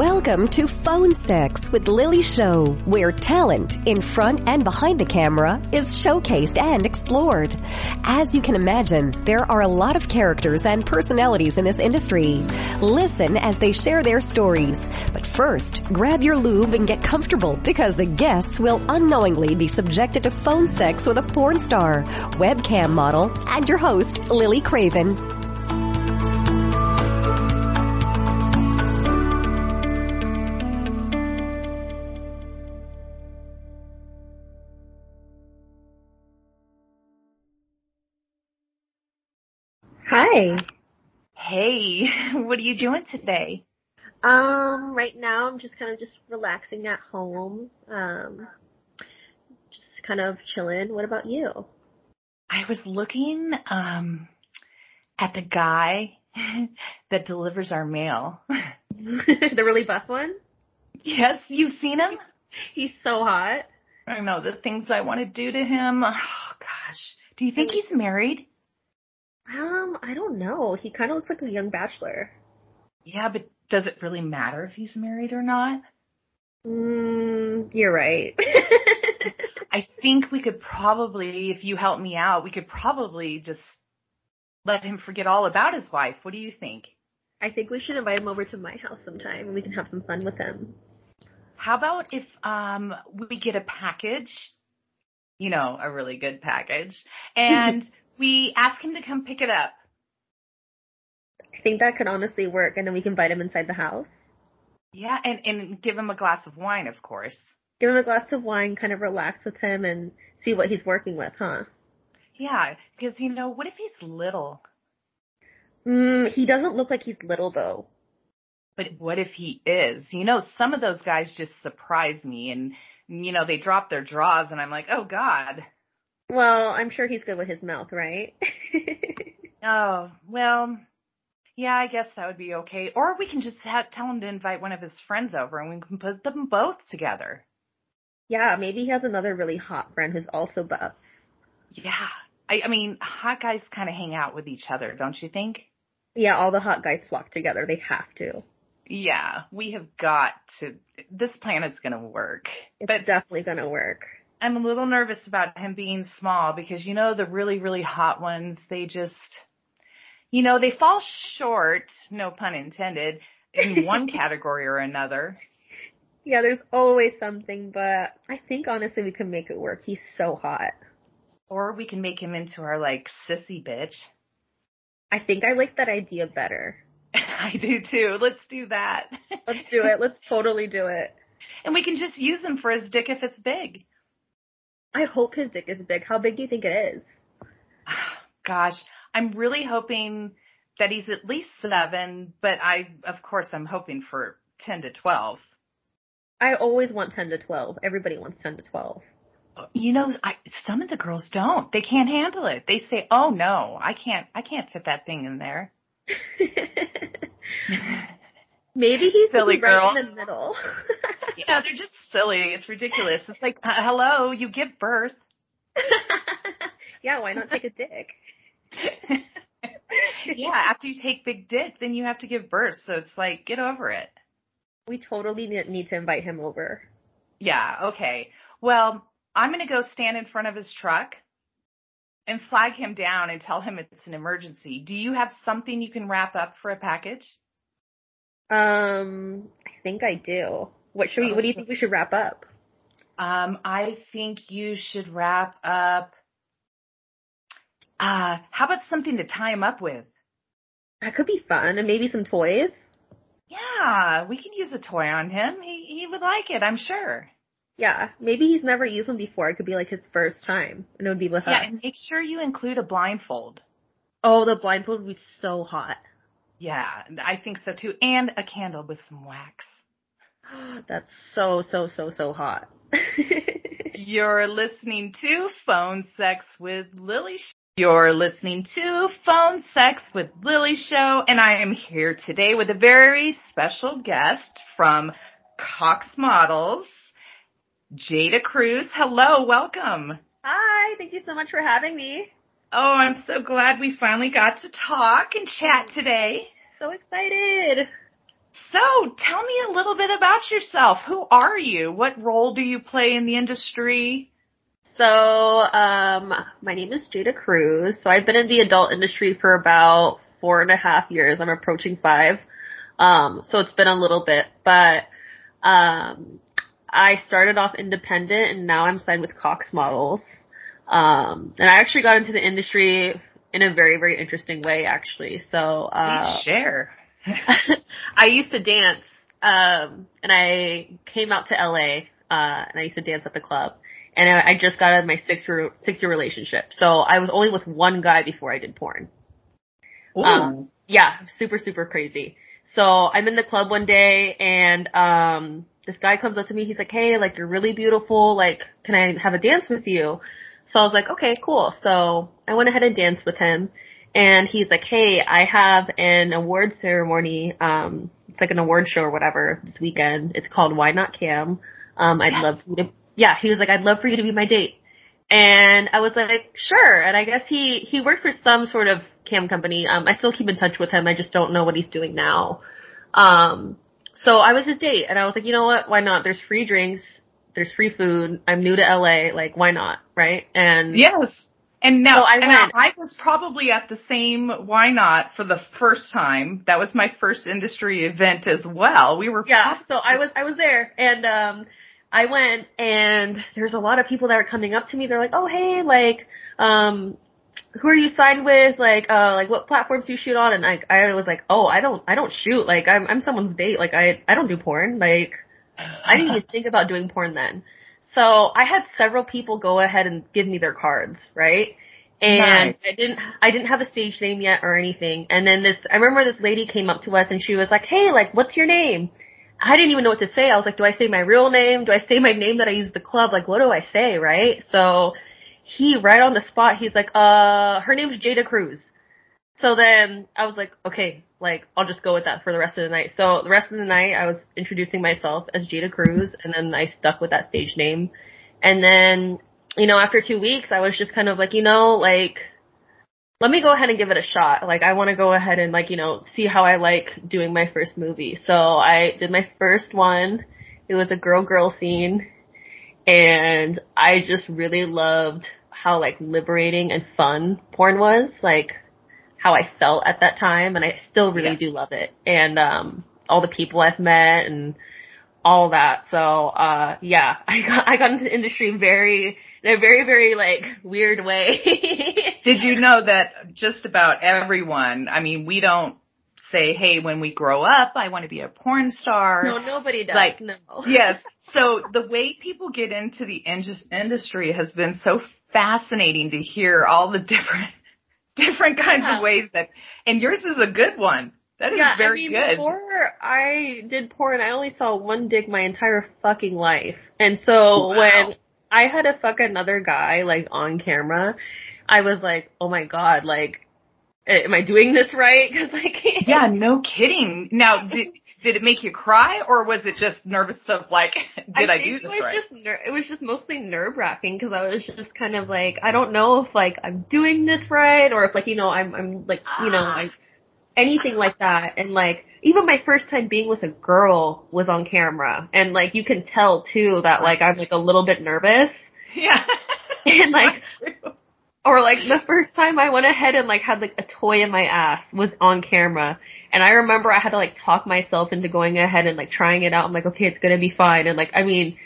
Welcome to Phone Sex with Lily Show, where talent in front and behind the camera is showcased and explored. As you can imagine, there are a lot of characters and personalities in this industry. Listen as they share their stories. But first, grab your lube and get comfortable because the guests will unknowingly be subjected to phone sex with a porn star, webcam model, and your host, Lily Craven. Hi. Hey, what are you doing today? Um, right now I'm just kind of just relaxing at home. Um, just kind of chilling. What about you? I was looking um at the guy that delivers our mail. the really buff one? Yes, you've seen him? He's so hot. I know the things I want to do to him. Oh gosh. Do you think he's married? Um, I don't know. He kind of looks like a young bachelor. Yeah, but does it really matter if he's married or not? Mm, you're right. I think we could probably, if you help me out, we could probably just let him forget all about his wife. What do you think? I think we should invite him over to my house sometime and we can have some fun with him. How about if um we get a package? You know, a really good package. And we ask him to come pick it up. I think that could honestly work, and then we can invite him inside the house. Yeah, and and give him a glass of wine, of course. Give him a glass of wine, kind of relax with him, and see what he's working with, huh? Yeah, because you know, what if he's little? Mm, he doesn't look like he's little though. But what if he is? You know, some of those guys just surprise me, and you know, they drop their draws, and I'm like, oh god. Well, I'm sure he's good with his mouth, right? oh, well, yeah, I guess that would be okay. Or we can just tell him to invite one of his friends over and we can put them both together. Yeah, maybe he has another really hot friend who's also buff. Yeah. I, I mean, hot guys kind of hang out with each other, don't you think? Yeah, all the hot guys flock together. They have to. Yeah, we have got to. This plan is going to work. It's but definitely going to work. I'm a little nervous about him being small because you know the really really hot ones they just you know they fall short no pun intended in one category or another. Yeah, there's always something, but I think honestly we can make it work. He's so hot. Or we can make him into our like sissy bitch. I think I like that idea better. I do too. Let's do that. Let's do it. Let's totally do it. And we can just use him for his dick if it's big. I hope his dick is big. How big do you think it is? Gosh, I'm really hoping that he's at least seven, but I, of course, I'm hoping for 10 to 12. I always want 10 to 12. Everybody wants 10 to 12. Uh, you know, I, some of the girls don't. They can't handle it. They say, "Oh no, I can't. I can't fit that thing in there." Maybe he's silly right in the middle. yeah, they're just silly. It's ridiculous. It's like, uh, hello, you give birth. yeah, why not take a dick? yeah, after you take big dick, then you have to give birth. So it's like, get over it. We totally need to invite him over. Yeah, okay. Well, I'm going to go stand in front of his truck and flag him down and tell him it's an emergency. Do you have something you can wrap up for a package? Um, I think I do. What should we? What do you think we should wrap up? Um, I think you should wrap up. Uh, how about something to tie him up with? That could be fun, and maybe some toys. Yeah, we can use a toy on him. He he would like it, I'm sure. Yeah, maybe he's never used one before. It could be like his first time, and it would be with yeah, us. Yeah, and make sure you include a blindfold. Oh, the blindfold would be so hot. Yeah, I think so too. And a candle with some wax. That's so, so, so, so hot. You're listening to Phone Sex with Lily. You're listening to Phone Sex with Lily Show, and I am here today with a very special guest from Coxxx Models, Jada Cruz. Hello, welcome. Hi, thank you so much for having me. Oh, I'm so glad we finally got to talk and chat today. So excited. So tell me a little bit about yourself. Who are you? What role do you play in the industry? So, um, my name is Jada Cruz. So I've been in the adult industry for about four and a half years. I'm approaching five. Um, so it's been a little bit, but, um, I started off independent and now I'm signed with Coxxx Models. Um, and I actually got into the industry in a very, very interesting way actually. So, uh, Please share. I used to dance, um, and I came out to LA, uh, and I used to dance at the club. And I, I just got out of my six year, six year relationship. So I was only with one guy before I did porn. Ooh. Um, yeah, super, super crazy. So I'm in the club one day and, um, this guy comes up to me. He's like, Hey, like, you're really beautiful. Like, can I have a dance with you? So I was like, okay, cool. So I went ahead and danced with him and he's like, Hey, I have an award ceremony. Um, it's like an award show or whatever this weekend. It's called YNOT Cam. Um, I'd Yes. love you to, yeah, he was like, I'd love for you to be my date. And I was like, sure. And I guess he, he worked for some sort of cam company. Um, I still keep in touch with him. I just don't know what he's doing now. Um, so I was his date and I was like, you know what? Why not? There's free drinks. There's free food. I'm new to LA. Like, why not? Right? And Yes. And now, So I and went- I was probably at the same YNOT for the first time. That was my first industry event as well. We were yeah, so I was I was there and um I went and there's a lot of people that are coming up to me. They're like, "Oh, hey, like um who are you signed with? Like uh like what platforms do you shoot on?" And I I was like, "Oh, I don't I don't shoot. Like I'm I'm someone's date. Like I I don't do porn. Like I didn't even think about doing porn then." So I had several people go ahead and give me their cards, right? And Nice. I didn't, I didn't have a stage name yet or anything. And then this, I remember this lady came up to us and she was like, "Hey, like, what's your name?" I didn't even know what to say. I was like, "Do I say my real name? Do I say my name that I use at the club? Like, what do I say?" Right? So he, right on the spot, he's like, "Uh, her name's Jada Cruz." So then I was like, okay, like I'll just go with that for the rest of the night. So the rest of the night I was introducing myself as Jada Cruz and then I stuck with that stage name. And then, you know, after two weeks I was just kind of like, you know, like, let me go ahead and give it a shot. Like I want to go ahead and like, you know, see how I like doing my first movie. So I did my first one. It was a girl girl scene and I just really loved how like liberating and fun porn was. Like how I felt at that time and I still really Yes. do love it. And um all the people I've met and all that. So uh yeah, I got I got into the industry very in a very, very like weird way. Did you know that just about everyone, I mean, we don't say, hey, when we grow up, I want to be a porn star. no, nobody does. Like, no. yes. So the way people get into the indus- industry has been so fascinating to hear all the different, different kinds Yeah. of ways that, and yours is a good one. That is yeah, very I mean, good. before I did porn, I only saw one dick my entire fucking life. And so Wow. when I had to fuck another guy, like, on camera, I was like, oh my god, like, am I doing this right? Cause I can't. yeah, no kidding. Now, did, did it make you cry or was it just nervous of like, did I, do think this it was right? Just ner- it was just mostly nerve wracking because I was just kind of like, I don't know if like I'm doing this right or if like you know I'm I'm like you know like anything like that. And like even my first time being with a girl was on camera, and like you can tell too that like I'm like a little bit nervous yeah. and like or like the first time I went ahead and like had like a toy in my ass was on camera. And I remember I had to like talk myself into going ahead and like trying it out. I'm like, okay, it's gonna be fine. And like, I mean,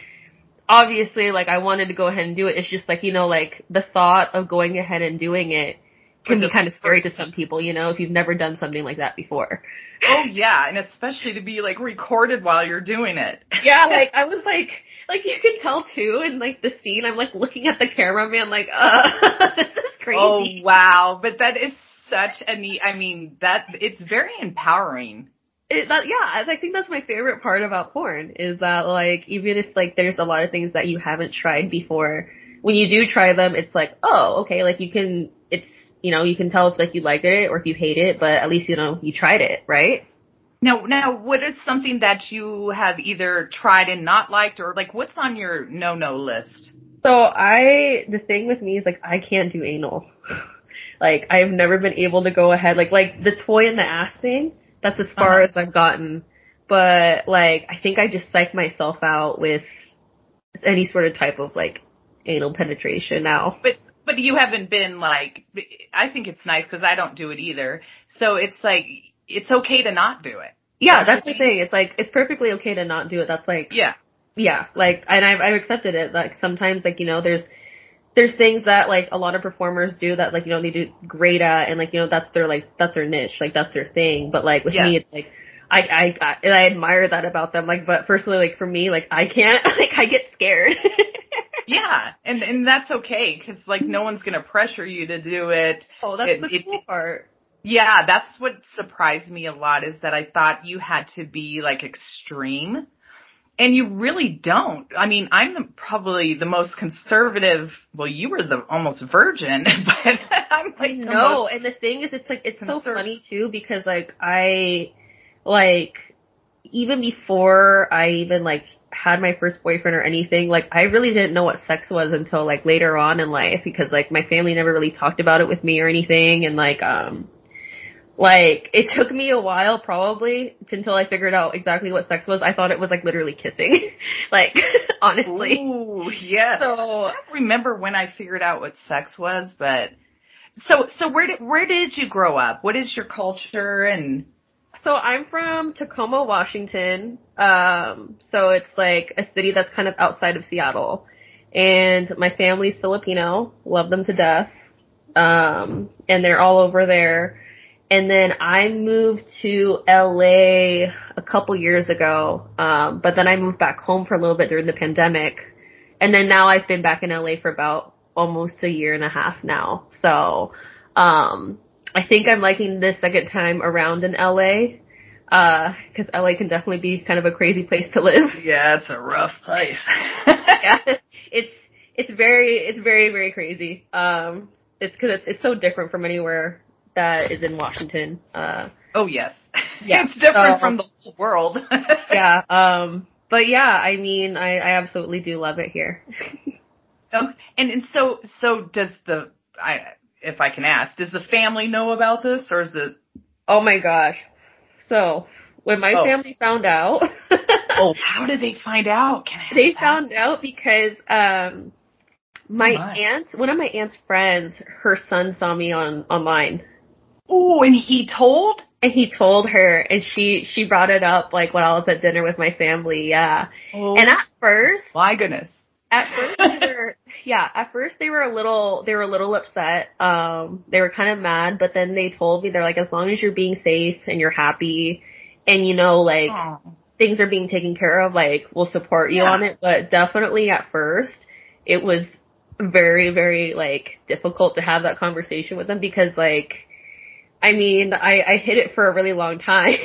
obviously like I wanted to go ahead and do it. It's just like, you know, like the thought of going ahead and doing it can be kind of scary to some people, you know, if you've never done something like that before. oh yeah, and especially to be like recorded while you're doing it. Yeah, like I was like, like you can tell too in like the scene, I'm like looking at the cameraman like, uh, this is crazy. Oh wow, but that is such a neat. I mean, that it's very empowering. it, that, yeah, I I think that's my favorite part about porn is that like even if like there's a lot of things that you haven't tried before, when you do try them, it's like oh okay, like you can it's you know you can tell if like you like it or if you hate it, but at least you know you tried it, right? Now, now, what is something that you have either tried and not liked, or like what's on your no-no list? So I the thing with me is like I can't do anal. like I've never been able to go ahead like like the toy in the ass thing. That's as far Uh-huh. as I've gotten but like I think I just psych myself out with any sort of type of like anal penetration now. But but you haven't been like I think it's nice because I don't do it either. So it's like it's okay to not do it. Yeah, that's the thing. It's like it's perfectly okay to not do it. That's like Yeah. yeah, like and I've I've accepted it. Like sometimes like you know there's there's things that like a lot of performers do that like you know they do great at and like you know that's their like that's their niche like that's their thing. But like with Yeah. me it's like I I I, and I admire that about them. Like but personally like for me like I can't like I get scared. Yeah, and and that's okay because like no one's gonna pressure you to do it. oh, that's It- the it- cool part. Yeah, that's what surprised me a lot is that I thought you had to be like extreme. And you really don't. I mean, I'm the, probably the most conservative. Well, you were the almost virgin, but I'm like No, and the thing is, it's like it's so funny too because like I, like, even before I even like had my first boyfriend or anything, like I really didn't know what sex was until like later on in life because like my family never really talked about it with me or anything, and like um, like it took me a while probably until I figured out exactly what sex was. I thought it was like literally kissing, like honestly. Ooh, yes. So I don't remember when I figured out what sex was, but so so where did where did you grow up? What is your culture and So I'm from Tacoma, Washington. Um, so it's like a city that's kind of outside of Seattle. And my family's Filipino. Love them to death. Um, and they're all over there. And then I moved to LA a couple years ago. Um, but then I moved back home for a little bit during the pandemic. And then now I've been back in LA for about almost a year and a half now. So, um, I think I'm liking this second time around in LA. Uh, cause LA can definitely be kind of a crazy place to live. Yeah, it's a rough place. yeah. It's, it's very, it's very, very crazy. Um, it's cause it's, it's so different from anywhere that is in Washington. Uh, Oh yes. Yeah. it's different So- from the whole world. yeah. Um, but yeah, I mean, I, I absolutely do love it here. Okay. And and so so does the I if I can ask, does the family know about this or is it Oh my gosh. So, when my Oh. family found out, Oh, how did they find out? Can I they that? found out because um my Oh my. aunt one of my aunt's friends her son saw me on online Oh, and he told? and he told her and she she brought it up like when i was at dinner with my family yeah Oh and at first my goodness. at first they were yeah at first they were a little they were a little upset um they were kind of mad but then they told me they're like as long as you're being safe and you're happy and you know like Oh. things are being taken care of, like we'll support you Yeah. on it. But definitely at first, it was very, very like difficult to have that conversation with them because like, I mean, I, I hid it for a really long time.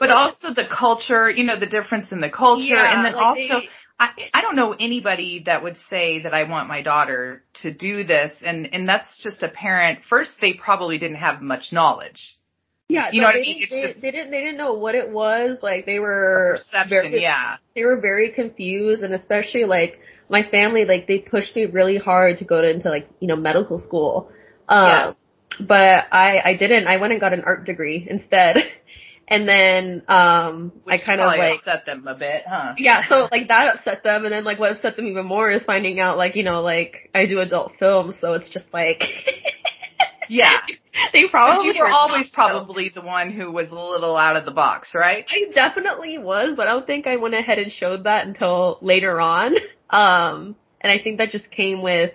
But also the culture, you know, the difference in the culture Yeah, and then like also they- I, I don't know anybody that would say that I want my daughter to do this and and that's just a parent first they probably didn't have much knowledge. yeah, You know what I they mean? they, just- they didn't, they didn't know what it was. Like they were very, yeah. they were very confused and especially like my family like they pushed me really hard to go to, into like you know medical school um Yes. But i i didn't i went and got an art degree instead and then um Which i kind of like upset them a bit, huh? yeah so like that upset them and then like what upset them even more is finding out like you know like i do adult films so it's just like Yeah. they probably you were always probably the one who was a little out of the box, right? I definitely was, but I don't think I went ahead and showed that until later on. Um, and I think that just came with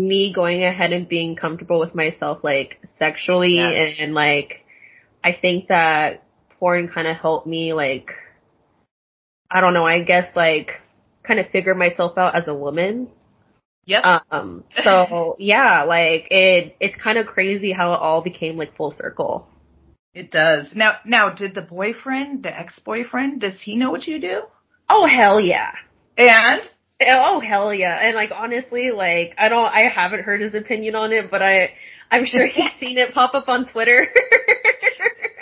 me going ahead and being comfortable with myself, like sexually, Yes. and, like I think that porn kind of helped me, like I don't know, I guess like kind of figure myself out as a woman. Yep. Um, so yeah, like it, it's kind of crazy how it all became like full circle. it does. Now now did the boyfriend, the ex-boyfriend, does he know what you do? Oh hell yeah. And Oh hell yeah! And like honestly, like I don't, I haven't heard his opinion on it, but I, I'm sure he's seen it pop up on Twitter.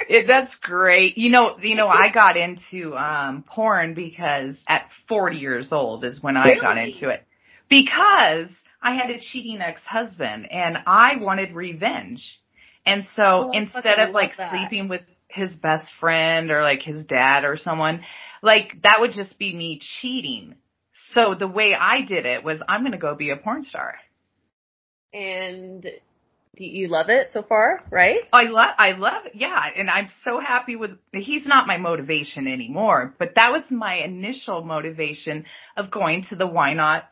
It, that's great. You know, you know, I got into um porn because at 40 years old is when I got into it. Because I had a cheating ex-husband and I wanted revenge. And so Oh, instead of like that. sleeping with his best friend or like his dad or someone, like that would just be me cheating. So the way I did it was I'm going to go be a porn star. And do you love it so far, right? I love, I love it. Yeah. And I'm so happy with, he's not my motivation anymore, but that was my initial motivation of going to the YNOT.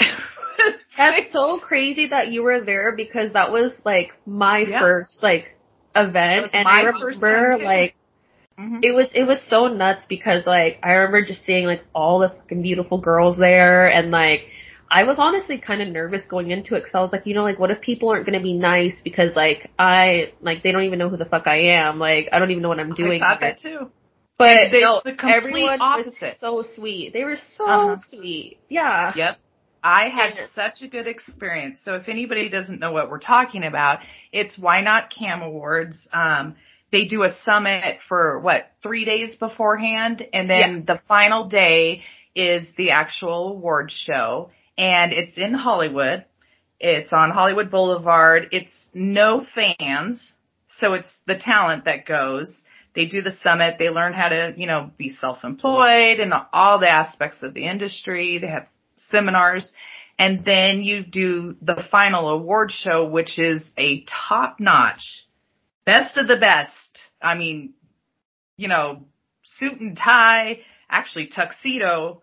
That's so crazy that you were there because that was like my Yeah. first like event and my I remember like Mhm. it was it was so nuts because like I remember just seeing like all the fucking beautiful girls there and like I was honestly kind of nervous going into it because I was like, you know, like what if people aren't gonna be nice because like I like they don't even know who the fuck I am, like I don't even know what I'm doing. I thought that too. But It's no, the complete everyone opposite. was so sweet. They were so Uh-huh. sweet. Yeah. Yep. I had Yeah. such a good experience. So if anybody doesn't know what we're talking about, it's YNOT Cam Awards. Um, they do a summit for what, three days beforehand? And then the final day is the actual award show. And it's in Hollywood. It's on Hollywood Boulevard. It's no fans. So it's the talent that goes. They do the summit. They learn how to, you know, be self-employed and all the aspects of the industry. They have seminars. And then you do the final award show, which is a top notch, best of the best. I mean, you know, suit and tie, actually tuxedo,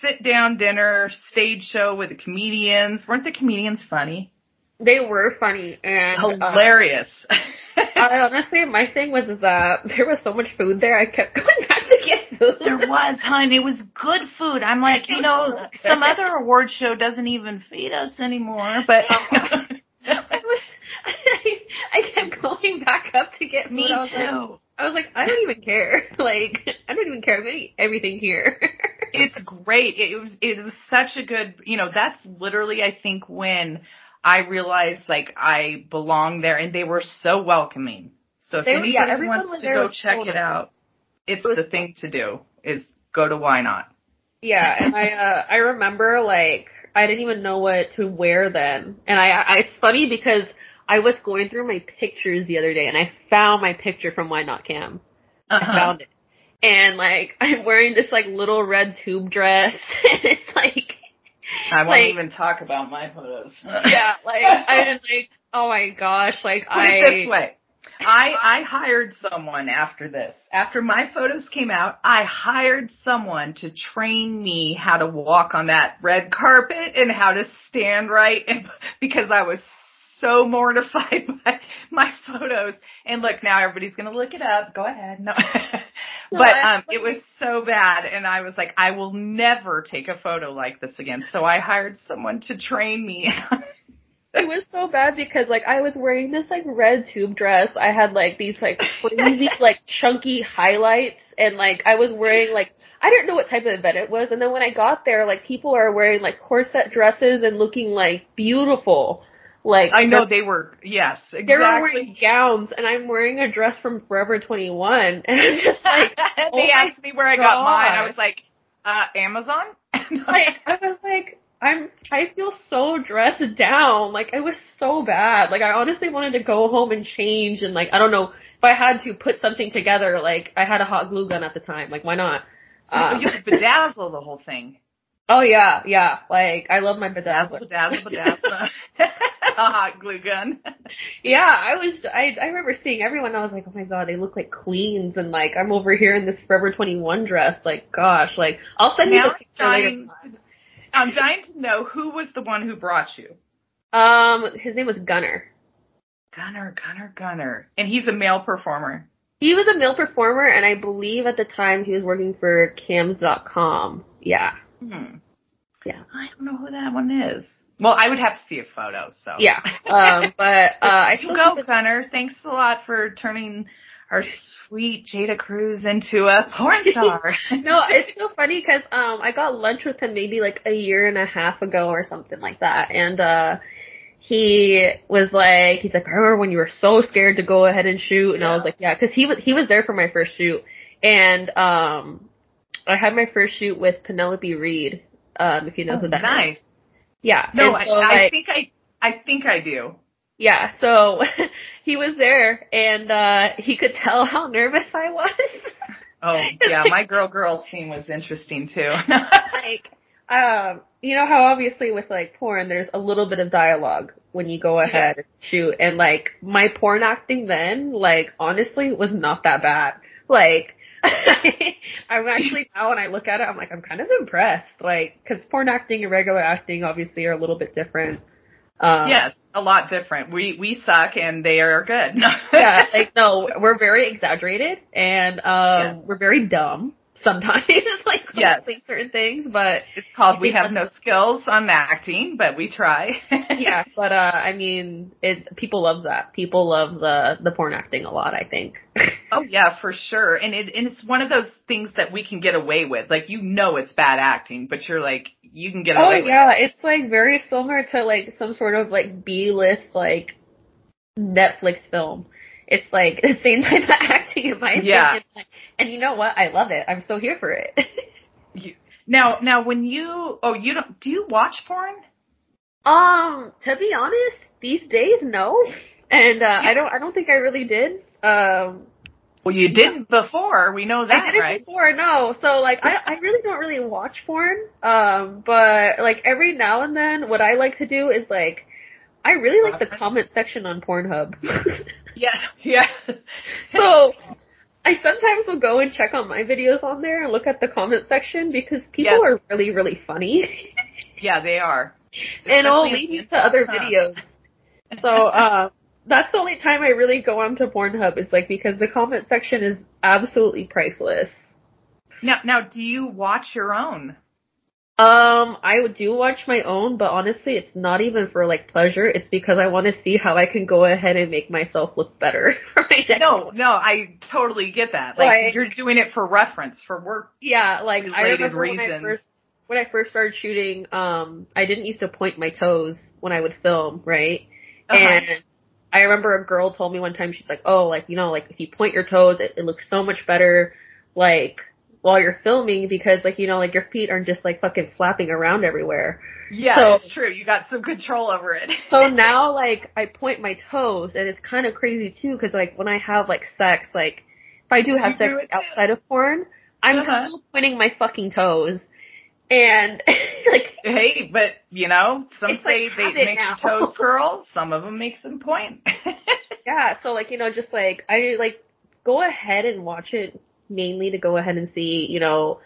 sit down dinner, stage show with the comedians. Weren't the comedians funny? They were funny and uh, Hilarious. I honestly, my thing was is that there was so much food there. I kept going back to get food. There was, hun. It was good food. I'm like, you know, some other award show doesn't even feed us anymore, but I was, I, I kept going back up to get food. me I was like, too. I was like, I don't even care. Like, I don't even care. I'm eating everything here. It's great. It was it was such a good, you know, that's literally I think when I realized like I belong there and they were so welcoming. So if They anybody yeah, wants to go check it out, it's It was- the thing to do is go to YNOT. Yeah, and I uh I remember like I didn't even know what to wear then. And I, I it's funny because I was going through my pictures the other day and I found my picture from YNOT Cam. I Uh-huh. found it. And like I'm wearing this like little red tube dress and it's like I won't like- even talk about my photos. yeah, like I'm like oh my gosh, like Put I it this way. I, I hired someone after this. After my photos came out, I hired someone to train me how to walk on that red carpet and how to stand right and, because I was so mortified by my photos. And look, now everybody's going to look it up. Go ahead. No. But um it was so bad and I was like I will never take a photo like this again. So I hired someone to train me. It was so bad because like I was wearing this like red tube dress. I had like these like crazy like chunky highlights and like I was wearing like I didn't know what type of event it was and then when I got there like people are wearing like corset dresses and looking like beautiful. Like I know they were yes, exactly. they were wearing gowns and I'm wearing a dress from Forever 21 and I'm just like they oh my asked me where I got mine. I was like, uh, Amazon? like I was like I'm I feel so dressed down. Like it was so bad. Like I honestly wanted to go home and change and like I don't know if I had to put something together. Like I had a hot glue gun at the time. Like why not? Um, you could bedazzle the whole thing. oh yeah, yeah. Like I love my Bedazzle, bedazzler. bedazzle, bedazzle. a hot glue gun. Yeah, I was. I I remember seeing everyone. I was like, oh my god, they look like queens, and like I'm over here in this Forever 21 dress. Like gosh, like I'll send you Now the picture dying, I'm dying to know who was the one who brought you. Um, his name was Gunner. Gunner, Gunner, Gunner. And he's a male performer. He was a male performer, and I believe at the time he was working for Cams.com. Yeah. Hmm. Yeah. I don't know who that one is. Well, I would have to see a photo, so. Yeah. Um, but, uh, I You still go, think Gunner. Thanks a lot for turning our sweet Jada Cruz into a porn star. no, it's so funny because um I got lunch with him maybe like a year and a half ago or something like that, and uh he was like, he's like, I remember when you were so scared to go ahead and shoot, and I was like, yeah, because he was he was there for my first shoot, and um I had my first shoot with Penelope Reed, um if you know who that is. Yeah. No, and I, so, I think I, I think I do. Yeah, so he was there and uh he could tell how nervous I was. Oh yeah, my girl girl scene was interesting too. like um you know how obviously with like porn there's a little bit of dialogue when you go ahead Yes. and shoot and like my porn acting then like honestly was not that bad. Like I'm actually now when I look at it I'm like I'm kind of impressed like cuz porn acting and regular acting obviously are a little bit different. Um yes, a lot different. We we suck and they are good. yeah, like no, we're very exaggerated and um Yes. we're very dumb sometimes, like Yes. certain things, but It's called we have no skills on acting, but we try. yeah, but uh I mean it people love that. People love the the porn acting a lot, I think. Oh yeah, for sure. And it and it's one of those things that we can get away with. Like you know it's bad acting, but you're like you can get oh away with yeah, it. it's like very similar to like some sort of like B list like Netflix film. It's like the same type of acting in my Yeah. opinion. And you know what? I love it. I'm so here for it. Now now when you oh you don't do you watch porn? Um, to be honest, these days, no. And uh, I don't, I don't think I really did. Um, Well you did before, we know that, I did it right? before, no. So like, I, I really don't really watch porn. Um, but like every now and then, what I like to do is like, I really like the comment section on Pornhub. Yeah. Yeah. so I sometimes will go and check on my videos on there and look at the comment section because people Yes. are really, really funny. yeah, they are. and I'll lead me to other videos. So, uh, that's the only time I really go on onto Pornhub is like because the comment section is absolutely priceless. Now now do you watch your own? Um, I do watch my own, but honestly, it's not even for like pleasure. It's because I want to see how I can go ahead and make myself look better. for my next No, one. no, I totally get that. Like, Like- you're doing it for reference, for work. Yeah, like I remember when I first when I first started shooting, um, I didn't used to point my toes when I would film, right? Uh-huh. And I remember a girl told me one time she's like, "Oh, like you know, like if you point your toes, it, it looks so much better, like while you're filming because like you know, like your feet aren't just like fucking flapping around everywhere." Yeah, So- it's true. You got some control over it. So now, like, I point my toes, and it's kind of crazy too, because like when I have like sex, like if I do have You sex do outside of porn, I'm Uh-huh. still pointing my fucking toes, and like hey, but you know, some say like they make now. your toes curl. Some of them make some point. yeah, so like you know, just like I like go ahead and watch it mainly to go ahead and see you know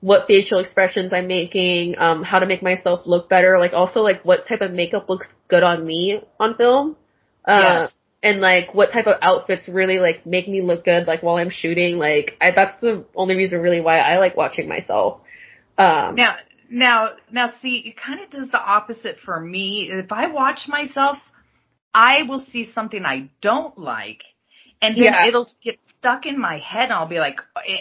what facial expressions I'm making, um, how to make myself look better, like also like what type of makeup looks good on me on film. Uh, Yes. and like what type of outfits really like make me look good like while I'm shooting. Like I, that's the only reason really why I like watching myself. Um, now, now, now, see, it kind of does the opposite for me. If I watch myself, I will see something I don't like, and then Yeah. it'll get stuck in my head, and I'll be like,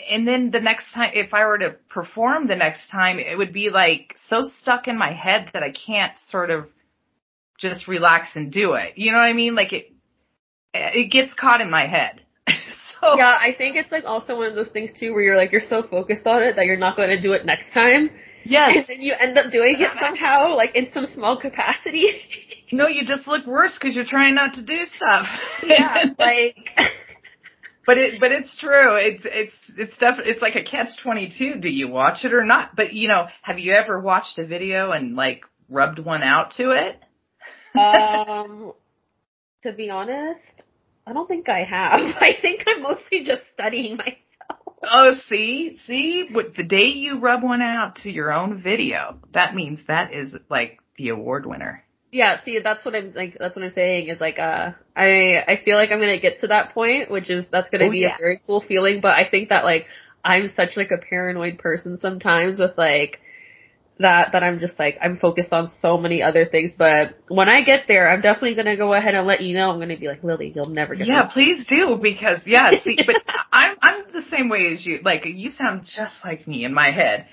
and then the next time, if I were to perform the next time, it would be like so stuck in my head that I can't sort of just relax and do it. You know what I mean? Like it, it gets caught in my head. so yeah, I think it's like also one of those things too where you're like you're so focused on it that you're not going to do it next time, Yes. and then you end up doing it somehow like in some small capacity. no, you just look worse because you're trying not to do stuff. yeah, like But it, but it's true. It's, it's, it's definitely, it's like a catch 22. Do you watch it or not? But you know, have you ever watched a video and like rubbed one out to it? um, to be honest, I don't think I have. I think I'm mostly just studying myself. Oh, see, see, what the day you rub one out to your own video, that means that is like the award winner. Yeah, see, that's what I'm like. That's what I'm saying is like, uh, I I feel like I'm gonna get to that point, which is that's gonna Oh, be yeah. a very cool feeling. But I think that like I'm such like a paranoid person sometimes with like that that I'm just like I'm focused on so many other things. But when I get there, I'm definitely gonna go ahead and let you know. I'm gonna be like Lily, you'll never get Yeah, this. please do because yeah, see, but I'm I'm the same way as you. Like you sound just like me in my head.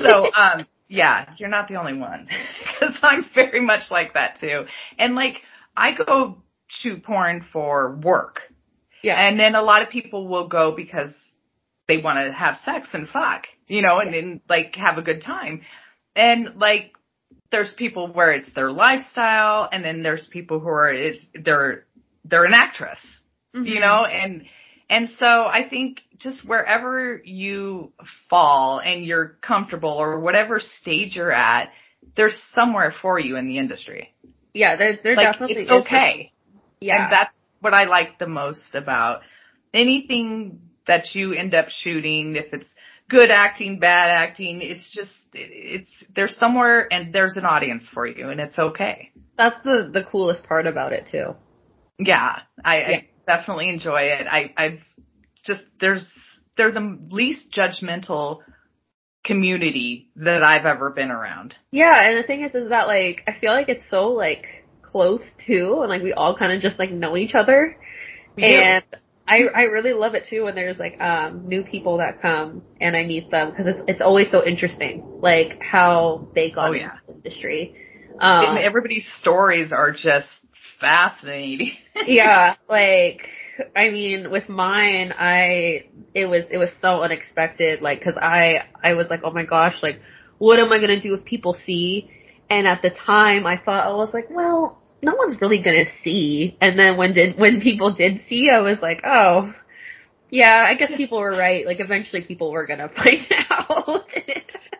So um yeah, you're not the only one because I'm very much like that too. And like I go shoot porn for work, yeah, and then a lot of people will go because they want to have sex and fuck, you know, and then like have a good time. And like there's people where it's their lifestyle and then there's people who are it's they're they're an actress. Mm-hmm. You know, and and so I think just wherever you fall and you're comfortable or whatever stage you're at, there's somewhere for you in the industry. Yeah, there's there like, definitely it's okay. Yeah. And that's what I like the most about anything that you end up shooting, if it's good acting, bad acting, it's just, it's, there's somewhere and there's an audience for you and it's okay. That's the, the coolest part about it too. Yeah, I, yeah. I definitely enjoy it. I, I've just, there's, they're the least judgmental community that I've ever been around. Yeah, and the thing is, is that like, I feel like it's so like close too, and like we all kind of just like know each other. And I I really love it too when there's like um new people that come and I meet them because it's it's always so interesting like how they got oh, into the industry. Um, everybody's stories are just fascinating. yeah, like I mean with mine I it was it was so unexpected like cuz I I was like oh my gosh like what am I to do if people see and at the time I thought I was like well no one's really gonna see. And then when did when people did see, I was like, oh, yeah, I guess people were right. Like eventually, people were gonna find out.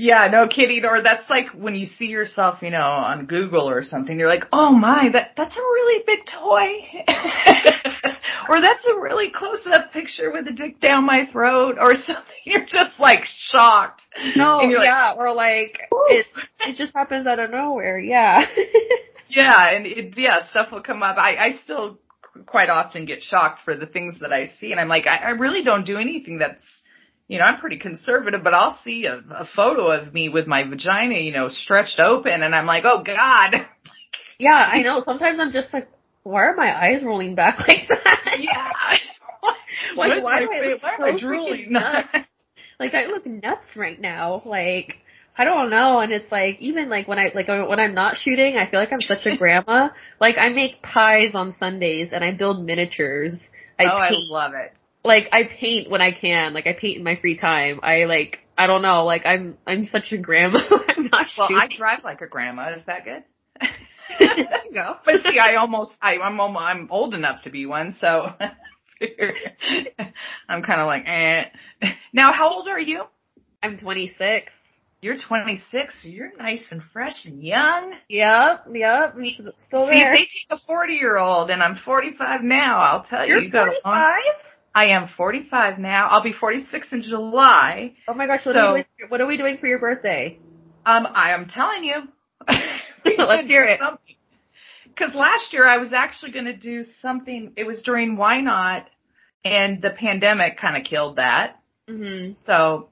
yeah, no kidding. Or that's like when you see yourself, you know, on Google or something. You're like, oh my, that that's a really big toy. or that's a really close up picture with a dick down my throat or something. You're just like shocked. No, yeah, like, or like it it just happens out of nowhere. Yeah. yeah, and it, yeah, stuff will come up. I, I still quite often get shocked for the things that I see, and I'm like, I, I really don't do anything that's, you know, I'm pretty conservative, but I'll see a, a photo of me with my vagina, you know, stretched open, and I'm like, oh God. Yeah, I know. Sometimes I'm just like, why are my eyes rolling back like that? Yeah. like, why, I, why am I drooling? like I look nuts right now. Like I don't know, and it's like even like when I like uh, when I'm not shooting, I feel like I'm such a grandma. Like I make pies on Sundays and I build miniatures. I oh, paint, I love it. Like I paint when I can. Like I paint in my free time. I like I don't know. Like I'm I'm such a grandma. I'm not. Well, shooting. I drive like a grandma. Is that good? there you go. but see, I almost I, I'm I'm old enough to be one, so I'm kind of like eh. Now, how old are you? I'm 26. You're 26, so you're nice and fresh and young. Yep, yep. Still See, there. they take a 40 year old, and I'm 45 now, I'll tell You're you. you 45? I am 45 now. I'll be 46 in July. Oh my gosh, what, so, are, we, what are we doing for your birthday? Um, I am telling you. Let's hear it. Because last year I was actually going to do something. It was during YNOT, and the pandemic kind of killed that. Mm-hmm. So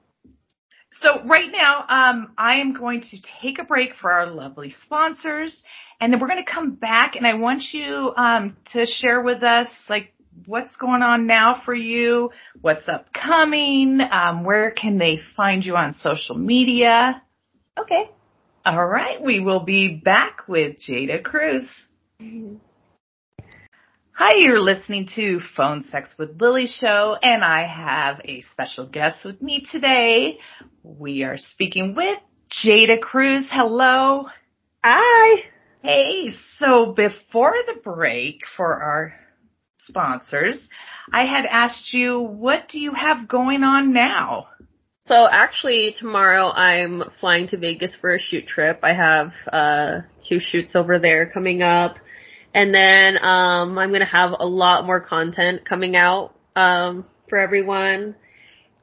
so right now, um, I am going to take a break for our lovely sponsors, and then we're going to come back, and I want you um, to share with us like what's going on now for you, what's upcoming, um, where can they find you on social media. Okay. All right, we will be back with Jada Cruz. Hi, you're listening to Phone Sex with Lily show, and I have a special guest with me today. We are speaking with Jada Cruz. Hello. Hi. Hey, so before the break for our sponsors, I had asked you, what do you have going on now? So actually tomorrow I'm flying to Vegas for a shoot trip. I have uh two shoots over there coming up. And then um, I'm gonna have a lot more content coming out um, for everyone.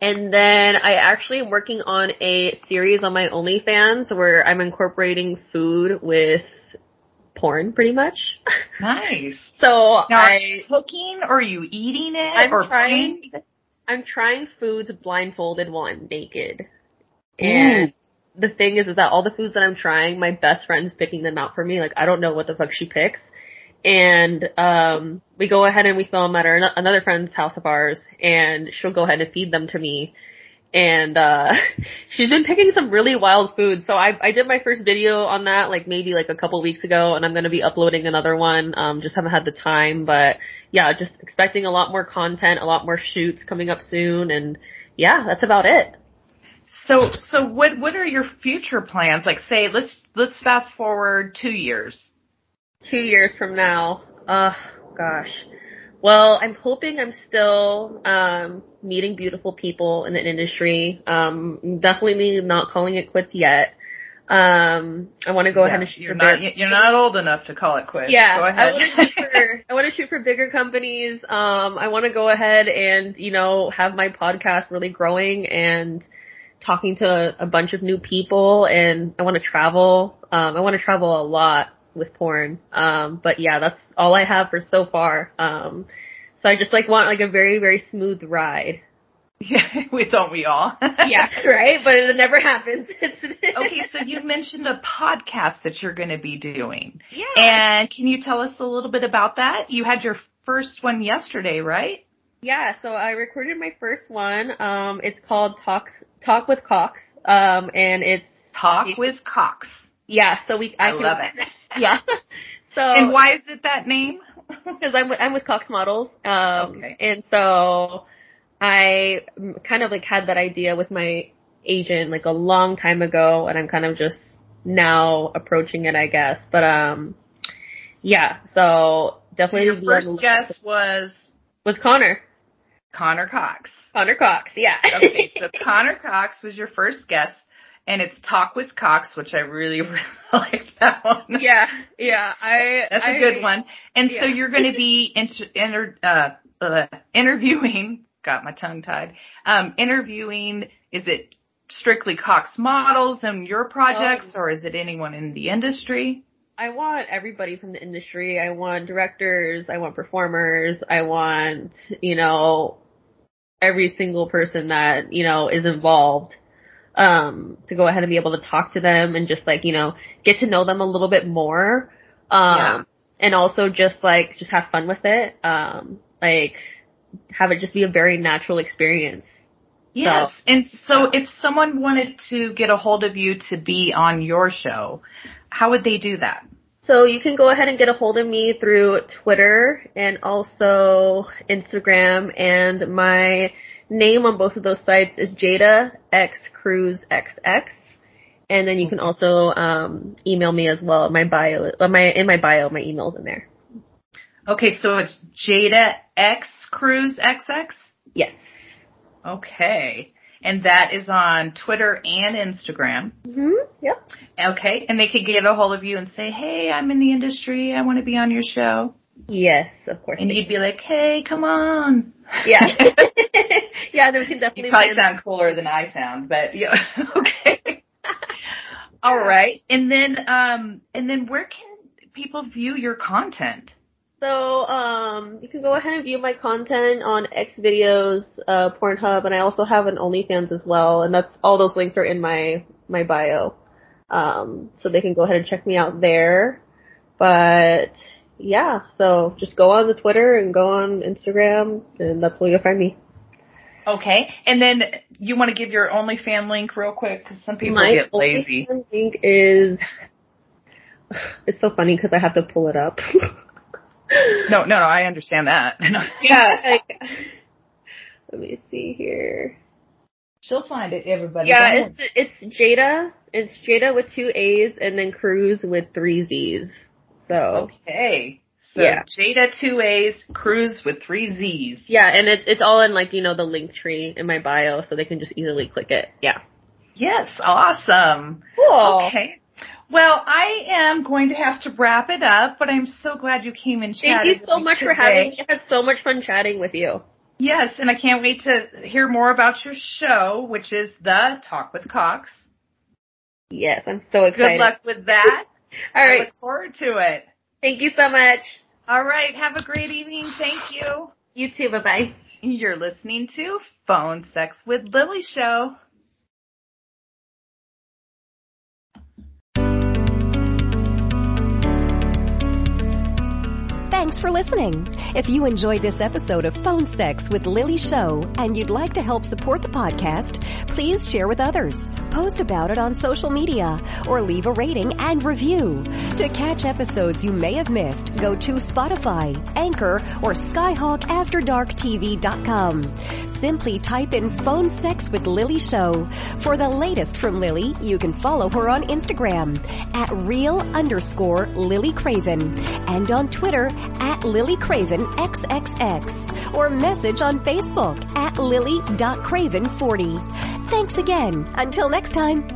And then I actually am working on a series on my OnlyFans where I'm incorporating food with porn, pretty much. Nice. so now, I are you cooking or are you eating it I'm or trying. I'm trying foods blindfolded while I'm naked. And the thing is, is that all the foods that I'm trying, my best friend's picking them out for me. Like I don't know what the fuck she picks and um we go ahead and we film at our another friend's house of ours and she'll go ahead and feed them to me and uh she's been picking some really wild foods so i i did my first video on that like maybe like a couple weeks ago and i'm going to be uploading another one um just haven't had the time but yeah just expecting a lot more content a lot more shoots coming up soon and yeah that's about it So, so what, what are your future plans? Like say, let's, let's fast forward two years. Two years from now. Uh, gosh. Well, I'm hoping I'm still, um, meeting beautiful people in the industry. Um, definitely not calling it quits yet. Um, I want to go yeah, ahead and shoot you're not, big, you're not old enough to call it quits. Yeah. Go ahead. I want to shoot for bigger companies. Um, I want to go ahead and, you know, have my podcast really growing and, talking to a bunch of new people and I want to travel. Um, I want to travel a lot with porn. Um, but yeah, that's all I have for so far. Um, so I just like want like a very, very smooth ride. Yeah, we don't we all? yeah, right. But it never happens. okay, so you mentioned a podcast that you're going to be doing. Yeah. And can you tell us a little bit about that? You had your first one yesterday, right? Yeah, so I recorded my first one. Um, it's called Talks Talk with Cox. Um, and it's Talk with Cox. Yeah, so we I, I love it. Yeah. so And why is it that name? Because I'm with, I'm with Coxxx Models. Um, okay. And so I kind of like had that idea with my agent like a long time ago, and I'm kind of just now approaching it, I guess. But um, yeah. So definitely. So your first guess was was Connor. Connor Cox. Connor Cox, yeah. okay, so Connor Cox was your first guest, and it's Talk with Cox, which I really, really like that one. Yeah, yeah. I that's a I, good one. And yeah. so you're going to be inter, inter, uh, uh, interviewing. Got my tongue tied. Um, interviewing. Is it strictly Coxxx models and your projects, um, or is it anyone in the industry? I want everybody from the industry. I want directors. I want performers. I want, you know, every single person that, you know, is involved, um, to go ahead and be able to talk to them and just like, you know, get to know them a little bit more. Um, yeah. and also just like, just have fun with it. Um, like, have it just be a very natural experience. Yes. So, and so if someone wanted to get a hold of you to be on your show, how would they do that? So you can go ahead and get a hold of me through Twitter and also Instagram and my name on both of those sites is Jada X Cruz XX. And then you can also um, email me as well. My bio, uh, my in my bio, my email's in there. Okay, so it's Jada X Cruz XX. Yes. Okay. And that is on Twitter and Instagram. Mm-hmm. Yep. Okay. And they could get a hold of you and say, hey, I'm in the industry. I want to be on your show. Yes, of course. And you'd be like, hey, come on. Yeah. yeah, then we can definitely. You probably sound cooler than I sound, but yeah. okay. All right. And then, um, and then where can people view your content? So, um, you can go ahead and view my content on XVideos, uh, Pornhub, and I also have an OnlyFans as well, and that's, all those links are in my, my bio. Um, so they can go ahead and check me out there. But, yeah, so just go on the Twitter and go on Instagram, and that's where you'll find me. Okay, and then you want to give your OnlyFans link real quick, because some people my get lazy. My link is, it's so funny because I have to pull it up. no, no, no, I understand that. yeah, like, let me see here. She'll find it, everybody. Yeah, it's it's Jada. It's Jada with two A's and then Cruz with three Z's. So okay, so yeah. Jada two A's, Cruz with three Z's. Yeah, and it's it's all in like you know the link tree in my bio, so they can just easily click it. Yeah. Yes, awesome. Cool. Okay. Well, I am going to have to wrap it up, but I'm so glad you came and chatted. Thank you so much today. for having me. I had so much fun chatting with you. Yes, and I can't wait to hear more about your show, which is the Talk with Cox. Yes, I'm so excited. Good luck with that. All right. I look forward to it. Thank you so much. All right. Have a great evening. Thank you. You too. Bye bye. You're listening to Phone Sex with Lily Show. Thanks for listening. If you enjoyed this episode of Phone Sex with Lily Show and you'd like to help support the podcast, please share with others, post about it on social media, or leave a rating and review. To catch episodes you may have missed, go to Spotify, Anchor, or skyhawkafterdarktv.com. Simply type in phone sex with Lily show. For the latest from Lily, you can follow her on Instagram at real underscore Lily Craven and on Twitter at Lily Craven XXX or message on Facebook at lily.craven40. Thanks again. Until next time.